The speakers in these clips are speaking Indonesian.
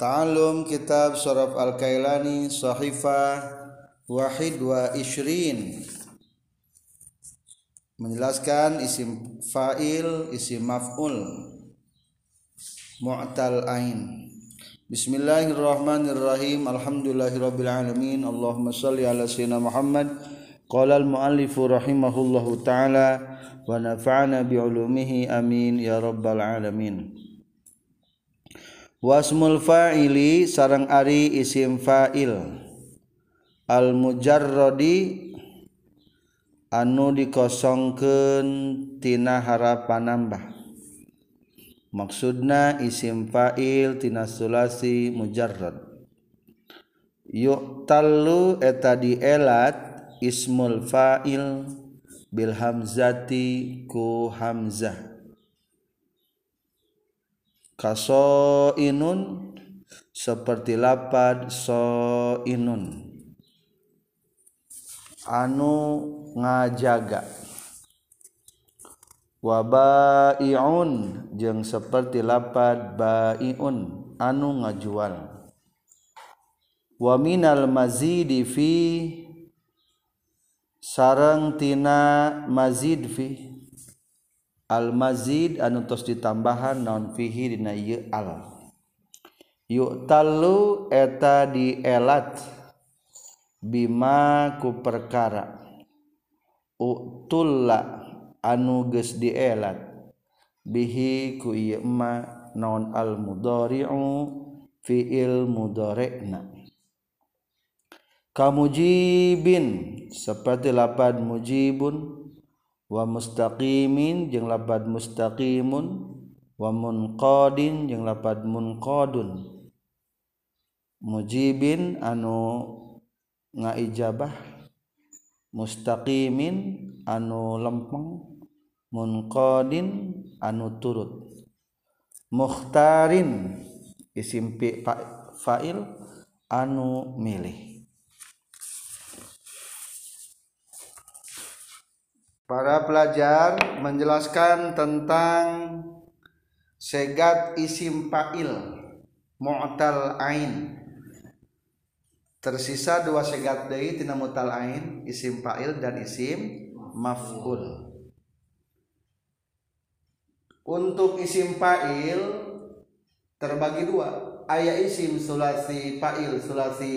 Ta'alum kitab Suraf Al-Kailani Sahifah Wahid wa Ishrin. Menjelaskan isim fa'il, isim maf'ul. Mu'tal ain. Bismillahirrahmanirrahim. Alhamdulillahirrabbilalamin Allahumma salli ala sayyidina Muhammad. Qala al-muallifu rahimahullahu ta'ala. Wa nafa'ana bi'ulumihi amin. Ya rabbal alamin Wasmul fa'ili sarang ari isim fa'il. Al mujarrodi anu dikosongkeun tina harapan nambah Maksudna isim fa'il tina sulasi mujarrad. Yuk tallu eta dielat ismul fa'il bil hamzati ku hamzah kaso inun seperti lapad so inun anu ngajaga. Wabaiun jeung seperti lapad baiun. Anu ngajual. Wa minal mazidi fi sareng tina mazid fi. Al-mazid anutos ditambahan non fihi dina ieu al. Yuk talu eta dielat bima ku perkara utulla anu geus dielat bihi ku ieu ma non al mudhari'u fi'il mudhari'na kamujibin seperti lapad mujibun wa mustaqimin jeung lapad mustaqimun. Wa munqadin jeung lapad munqadun. Mujibin anu ngaijabah. Mustaqimin anu lempeng. Munqadin anu turut. Mukhtarin isim fa'il anu milih. Para pelajar menjelaskan tentang segat isim fa'il mu'tal ain. Tersisa dua segat deui tina mu'tal ain, isim fa'il dan isim maf'ul. Untuk isim fa'il terbagi dua. Aya isim sulasi fa'il sulasi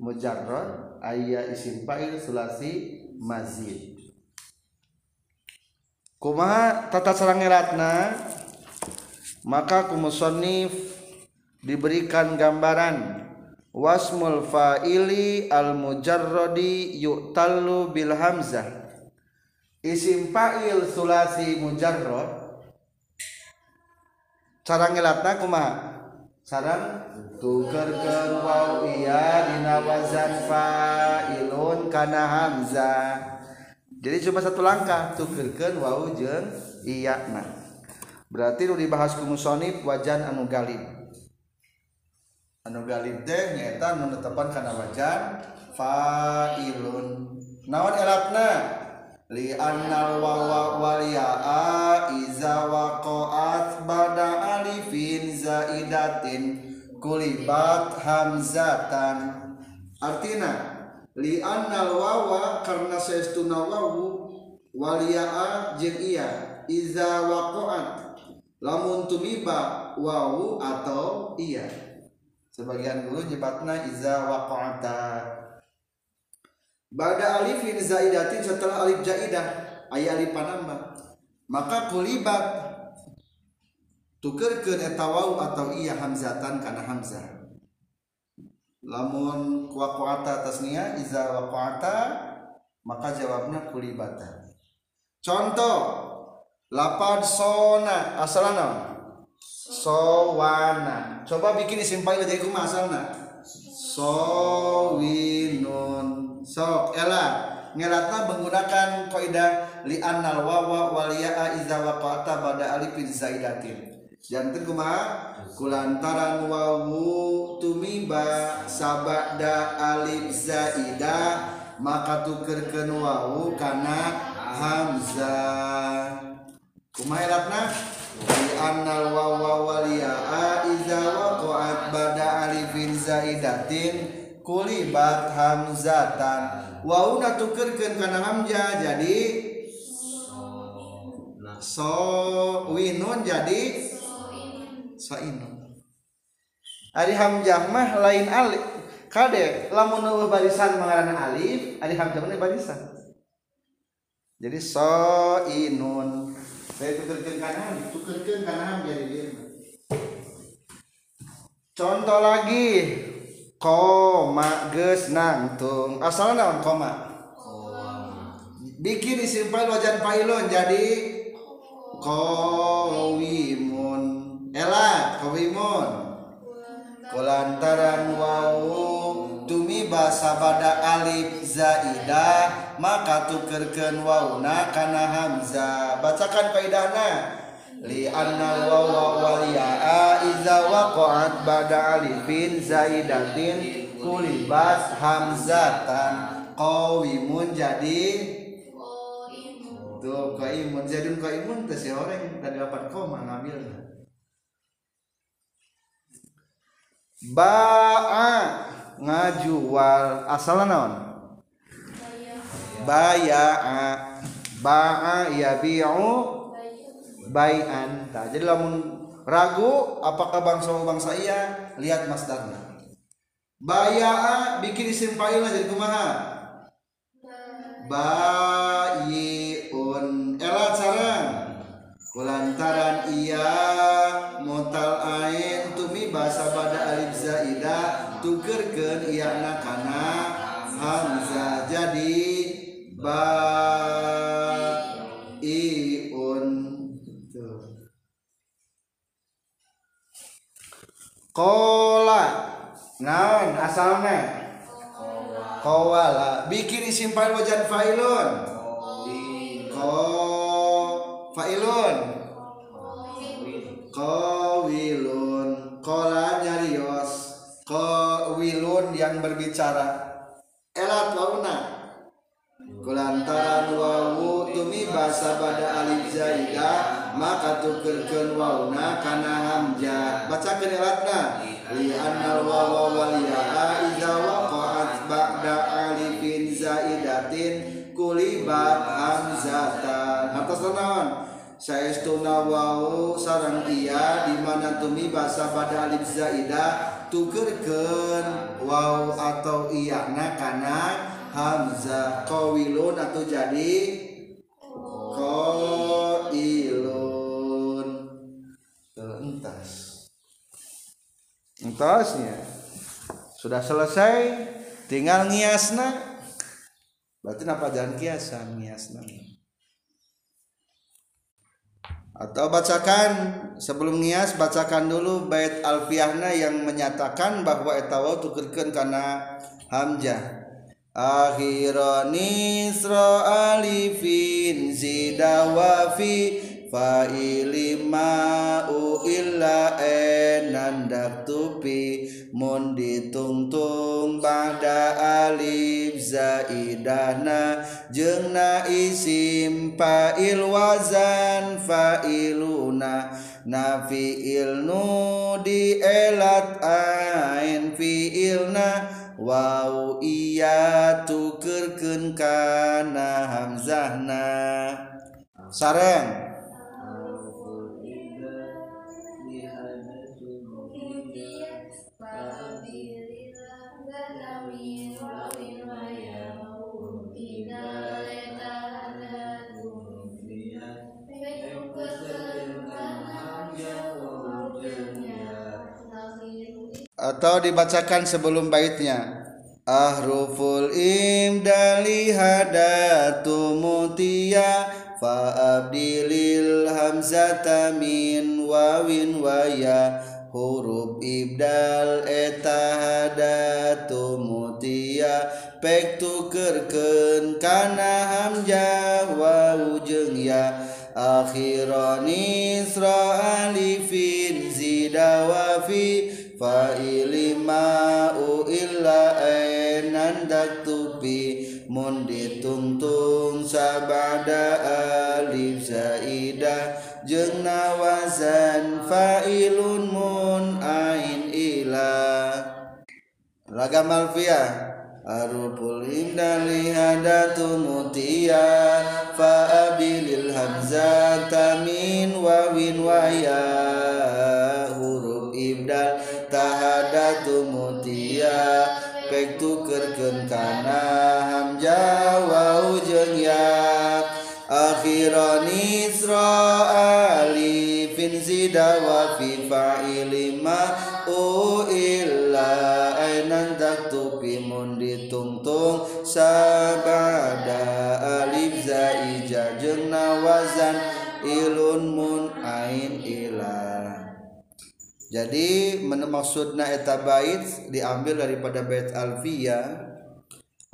mujarrad, aya isim fa'il sulasi mazid. Kumaha tata sarangeratna maka kumusonif diberikan gambaran. Wasmul fa'ili al mujarradi yu'tallu bil hamzah isim fa'il sulasi mujarrad. Cara ngelatna kumaha sarang tukerkeun waw iya dina wazan fa'ilun kana hamzah jadi cuma satu langkah tuken Wow jeng Iyana. Berarti lu dibahas kumusonib wajan anu Galib. Anu Galib deh nyata menetapan karena wajan fa'ilun. Naon elakna li annal wawa waliya'a iza waqa'at bada alifin zaidatin kulibat hamzatan. Artina li annal wawa karena saestuna wawu waliyaa jeung iya iza waqa'at lamun tumiba wawu atau iya. Sebagian dulu nyebatna iza waqa'ata bada alifin zaidatin setelah alif zaidah aya alif panambah maka kulibat tukerkeun eta atau iya hamzatan kana hamzah lamun waqa'ata tasnia iza waqa'ata maka jawabnya kulibata. Contoh lapad sona asalna? Sowana. Coba bikin isim fa'il jadi kumaha asalna? Sowinun. Sok ela. Ngelatna menggunakan kaidah li annal wawa wal ya'a iza waqa'ata bada alifin zaidatin jantan kumaha? Kulantaran wawu tumiba sabada alif zaida maka tukerkeun wawu kana hamzah. Kumaha ilatna di annal wawa waliya'a iza waqa'at bada alifin zaidatin kulibat hamzatan. Wawuna tukerkeun kana hamzah jadi so winun jadi soinun ari hamzah mah lain alif. Kade lamun barisan mengarana alif ari hamzah mah barisan. Jadi soinun saya tukerkeun kana tukerkeun kana jadi dia contoh lagi. Koma geus nangtung asal naon koma? Bikin isim fa'il wajan fa'ilun jadi qawimun ela qawimun kulantaran wau tumi basa pada alif zaidah maka tukerkeun wauna kana hamzah. Bacakan faidahna li anna wawa wal ya'a iza waqa'at ba'da alifin zaidatin kulibas hamzatan. Qawimun jadi? Tuh qaimun jadun qaimun teh si orang tadi dapat koma ngambil baa ngajual asal naon? Baya baa ya bi'u bai'an nah, jadi lamun ragu apakah bangsa bangsa iya lihat masdarna. Baya bikin isim fa'ilna jadi kumaha? Bayi tukerkeun iya kana hamzah jadi ba kola naon? Asalnya? Kowala bikin isim fa'il wajan fa'ilun. Ko fa'ilun kowilun kola nyarios kowilun yang berbicara. Elat launa kulantaran wawu tumi basa pada alif zaidah maka tukerkeun wauna kana hamzah bacakeun elatna li annal wawa wal ya'a idza ba'da alifin zaidatin kulibat hamzatan. Atas naon saestuna wawu sarang iya di mana tumi basa pada alif zaidah tukerkeun waw atau iya na kana hamzah qawilun atau jadi qailun entas. Entasnya. Sudah selesai tinggal ngiasna. Berarti apa jangan kiasan ngiasna atau bacakan sebelum nias bacakan dulu bait alfiahna yang menyatakan bahwa etawa tukerkeun karena hamzah. Akhiran isra alifin zidawafi fa'ilima illa enan tupi mun ditungtung bada alif zaidana jeung na isim fa'il wazan fa'iluna. Na fi'il nu dielat ain fi'ilna Wow iya tukerkeun kana hamzahna. Sareng. Atau dibacakan sebelum baitnya. Ahruful imdali hadatu mutia fa abdilil hamzata min wawin waya. Huruf ibdal eta hadatu mutia pek tukerkeun kana hamzah wawu jeung ya. Akhiran isra alifin zidawafi fa'ilima illa enan tupi mun ditungtung sabada alif zaidah. Jeung nawazan fa'ilun mun ain ila. Lagam alfiah. Arupul indali hadatu mutia. Fa abilil hamzata min wawin waya huruf ibdal tahadatu mutia pek tukerkeun kana hamzah wau jeung ya akhiran isra alifin zida wa fi fa'ili ma u illa ainan taktubi mun ditungtung sabada alif zaija jeung nawazan ilun jadi maksudna eta bait diambil daripada bait alfiyah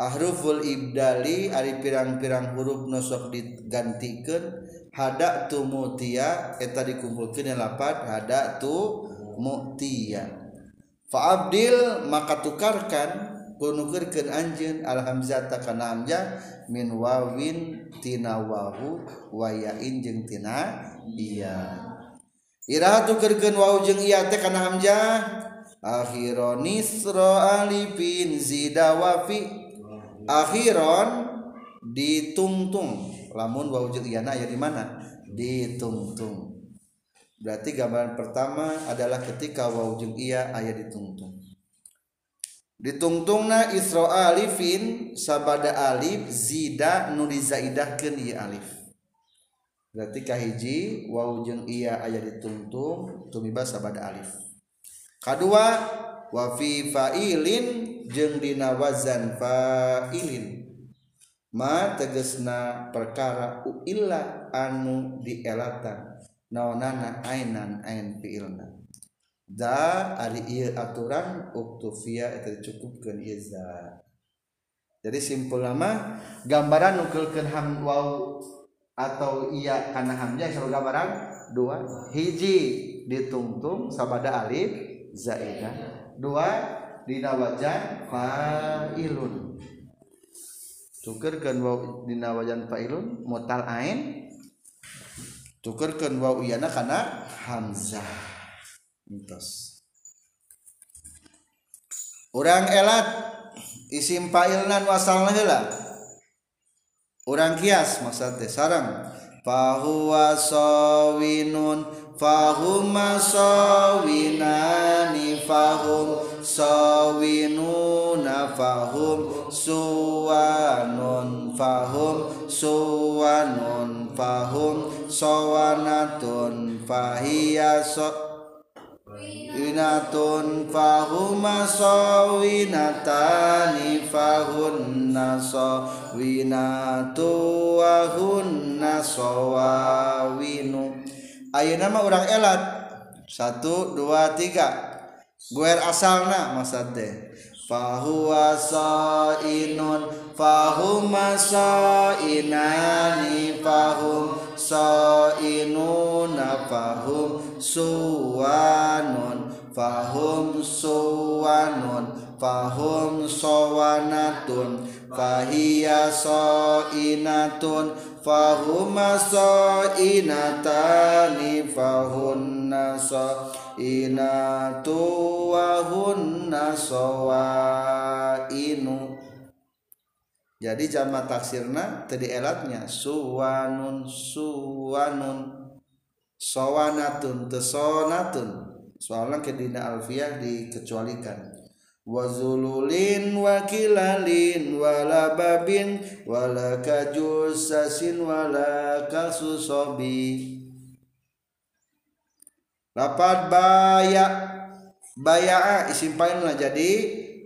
ahruful ibdali ari pirang-pirang huruf nosok digantikan hada tu mutia eta dikumpulkan yang lapat hada tu mutia. Fa'abdil maka tukarkan kunukerkeun anjeun alhamzata kana hamzah min wawin tina wawu wa yain jeung tina iya iraha tukerkeun wawu jeung iya teh kana hamzah. Akhiron nisra alifin zida wafi. Akhiron ditungtung. Lamun wau jeung iyana aya di mana? Ditungtung. Berarti gambaran pertama adalah ketika wau jeung iya aya ditungtung. Ditungtungna isra alifin sabada alif zida nu dizaidahkeun ieu alif berarti kahiji wau jeung iya aya ditungtung tumibas sabada alif. Kedua wa fi fa'ilin jeung dina wazan fa'ilin. Ma tegesna perkara uilla anu dielatan naonana ainan ain fi'ilna. Da ari ieu aturan uktufia eta dicukupkeun ieu za. Jadi simpul lama gambaran nukeulkeun ham wau atau iya karena hamzah surga gambaran dua. Hiji ditungtung sabada alif zaidah. Dua dina wajan fa'ilun. Tukerkeun wau dina wajan fa'ilun mutal ain. Tukerkeun wau iyana kana hamzah. Entos. Urang elat isim fa'ilna wasalna heula. orang kias maksud sarang fahuwa sawinun fahuma sawinani fahum sawinuna fahum suwanun fahum suwanun fahum sawanatun fahiya so Inatun fahuma sawinatani fahunna sawinatu wahunna sawawinu. Ayo nama orang elat? Satu dua tiga guer asalna maksud teh fahuwa sainun fahuma sainani fahum sainuna fahum suwanun fahum suwanun fahum sawanatun fahiya sainatun fahuma sainatani fahunna sainatu wahunna sawainu jadi jama taksirna tadi elatnya suwanun suwanun. Sawanatun tesonatun. Soalnya kedina alfiah dikecualikan. Wazululin wakilalin wala babin wala kajusasin wala kasusobi lapat baya. Baya isim fa'ilna jadi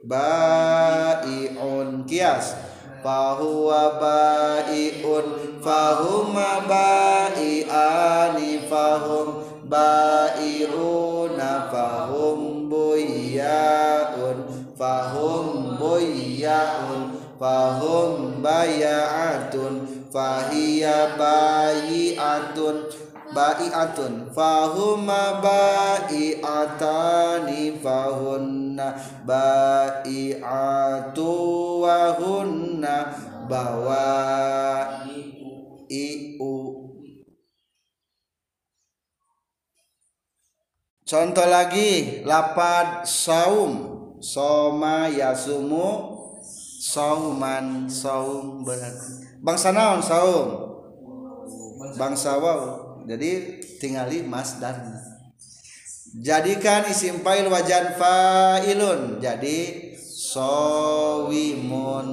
baiun kias. Fahuwa baiun fahuma baiani fahum baiuna fahum buyaun fahum buyaun fahum bayatun fahiya bayiatun baiatun fahuma baiatani fahunna baiatu wahunna bawa iu contoh lagi lapad saum soma yasumu sauman saum berarti bangsa naon saum? Bangsa waw jadi tinggali masdarna jadikan isim fa'il wajan fa'ilun. Jadi sawimun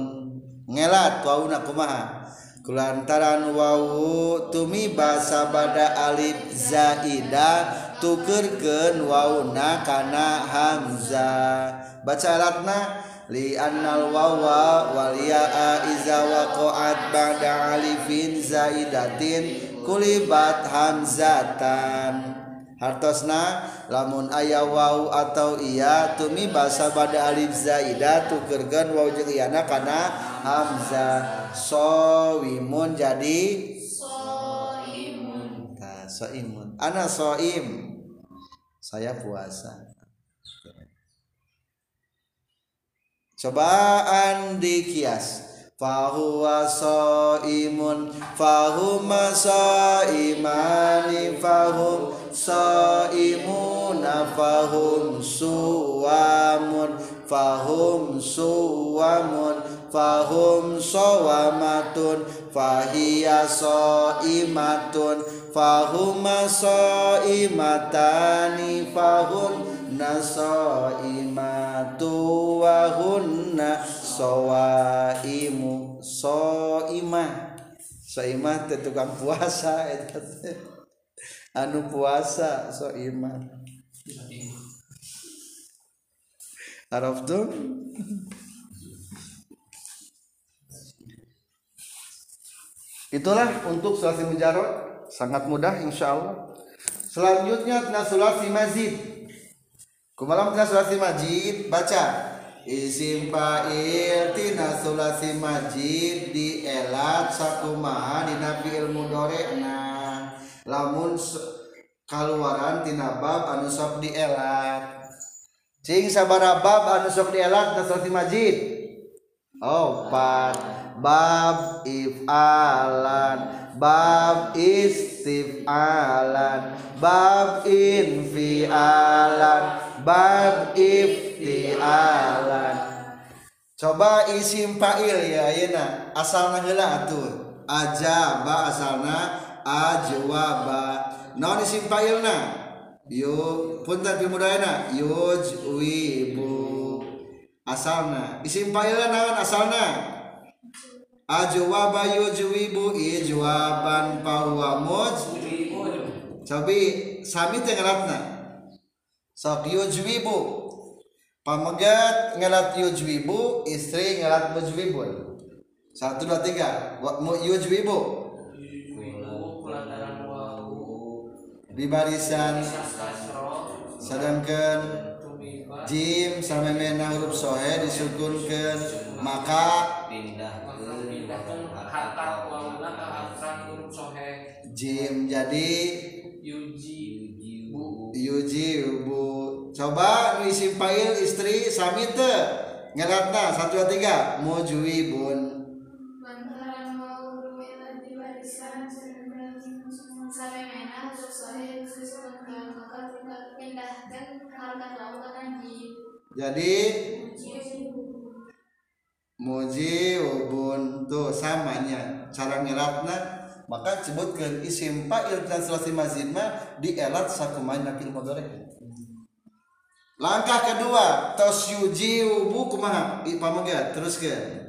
ngelat wauna kumaha? Kulantaran wawu tumi basa bada alif zaida tukerkeun wauna kana hamzah baca alatna li annal wawa wal ya'a iza waqa'at ba'da alifin zaidatin kulibat hamzatan. Hartosna lamun aya waw atau iya tumi basa pada alif zaidah tukerkeun waw jeung iyana kana hamzah. Sowimun jadi? Soimun. Nah, soimun. Ana soim. Saya puasa. Cobaan dikias fahuwa soimun fahuma soimani fahum soimuna fahum suwamun fahum suwamun fahum sowamatun fahiya soimatun fahuma soimatani fahun nasoimatu wahunna sowaimu soimah soimah teh tukang puasa eta anu puasa soimah Araftum? Itulah untuk sulasi mujarot sangat mudah insya Allah. Selanjutnya tina sulasi mazid. Kumalam tina sulasi majid baca izin fa'il tina sulasi majid di elat sakumaha dina fi'il mudhari'na lamun kaluaran tina bab anu sok di elat. Cing sabara bab anu sok dielat na sulasi majid. Opat. Oh, bab ifalan. Bab istifalan. Bab infialan. bab iftialan. Coba isim fa'il ya ayeuna asalna heula atuh. Ajaba asalna ajwaba. Naon isim fa'ilna? Yu punten pimudayana yujwibu. Asalna. Isim fa'ilna naon asalna? Ajwaba yujwibu ijwaban fahuwa muj cobi sami tengratna sok yujwibu pamegat ngalat yujwibu istri ngalat mujwibun. Satu dua tiga. Mu yujwibu di barisan sedangkan jim sama mena huruf sohe disukunkan maka. Jim jadi Yuji. Bu. yujibu coba nu isim fa'il istri sami teu ngeratna satu dua tiga. Ke najib jadi mujibun tuh samanya cara ngeratna maka sebutkan isim fa'il dan selasi mazid mah di elat sakumain nakil mudhari langkah kedua tos yujibu kumaha teruskeun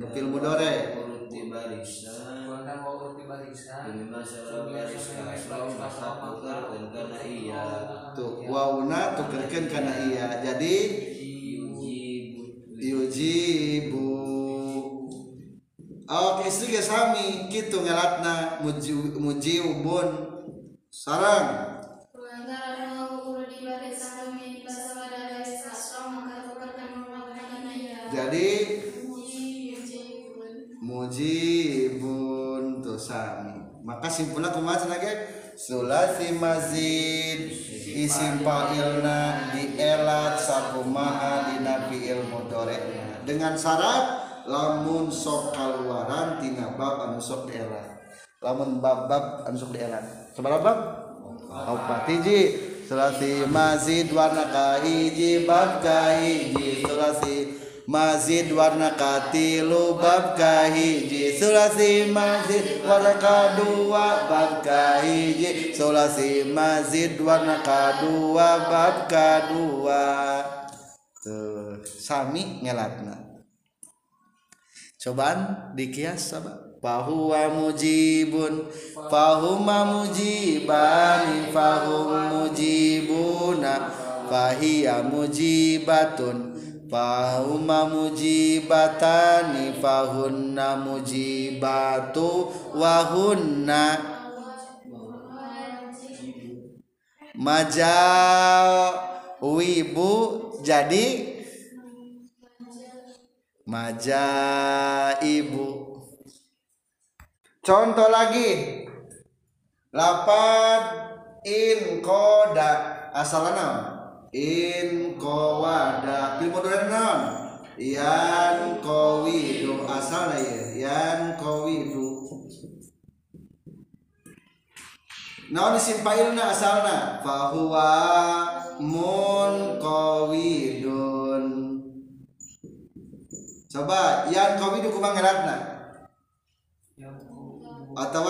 Nukil kasro maka tukarkeun kana iya tuh wauna tukerkeun kana iya. Jadi merupakan ya. Jadi Muji yuji pun mujibun tuh sami maka simpulnya kumaha ge sulasi mazid. Isim fa'ilna di elat sakumaha dina fi'il mudhari dengan syarat lamun sok kaluaran tina bab anu sok daerah lamun bab bab anu sok daerah sabaraha bab opat hiji selasi mazid warna kahiji bab kahiji selasi Mazid warna katilu bab kahiji Sulasi mazid warna kadua bab kahiji Sulasi mazid warna kadua bab kadua Tuh, sami ngelatna cobaan dikias apa fahuwa mujibun fahuma mujibani fahum mujibuna fahiya mujibatun fahuma mujibatani fahunna mujibatu wahunna majawibu jadi majaibu Contoh lagi. Lapan in koda. Asalnya in kowada pilih non yan kowidu asalnya ya. Yan kowidu Nah disimpailna asalna fahuwa mun kowidun Coba yan kowidu kumang ngelatna atau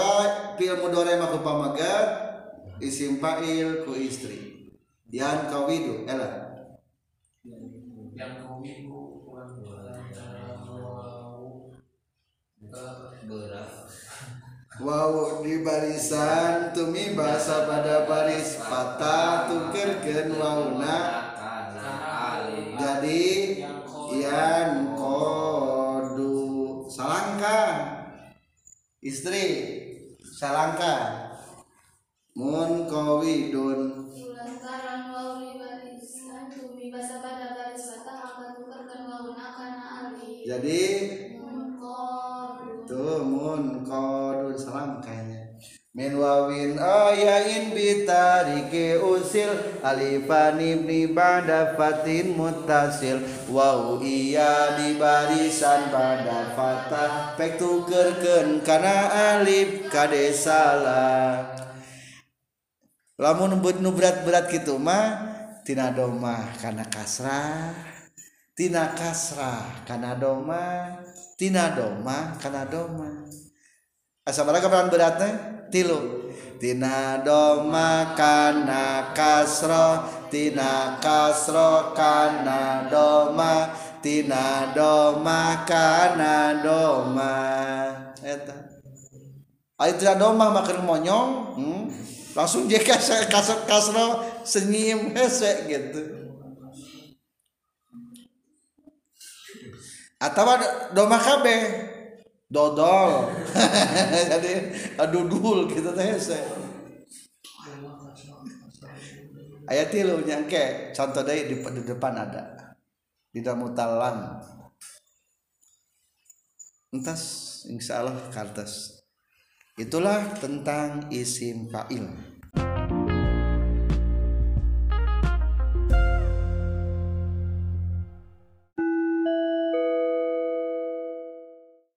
pil mudore mah pamagat isim fa'il ku istri. Yan kawidu ela. Yang kawidu berat Wow di barisan tumi bahasa pada baris patah tukerkeun wauna jadi yan istri salangka mun kawidun Lantaran wau di barisan tumi basa pada baris patah akan tukarkan wauna karena alif. jadi Mengkodu. tuh mun kodun salam kayaknya min wawin ayain bitarike usil alifan ibni ba'da fatin mutasil wau iya di barisan ba'da fatah pek tukerkeun kana alif kade salah. Lamun nu berat-berat gitu mah tina domah kana kasrah tina kasrah kana doma tina doma kana doma asa mereka peran beratnya tilu. Tina doma kana kasro tina kasro kana doma tina doma kana doma. Eta. Ayo tidak doma makan monyong hmm? langsung dia kasih kasih kasro senyum hese gitu. Atau doma kabe dodol. Jadi dudul gitu teh ayat tilu nyangke contoh dari di, depan ada. Di dalam entas insya Allah kartas itulah tentang isim fa'il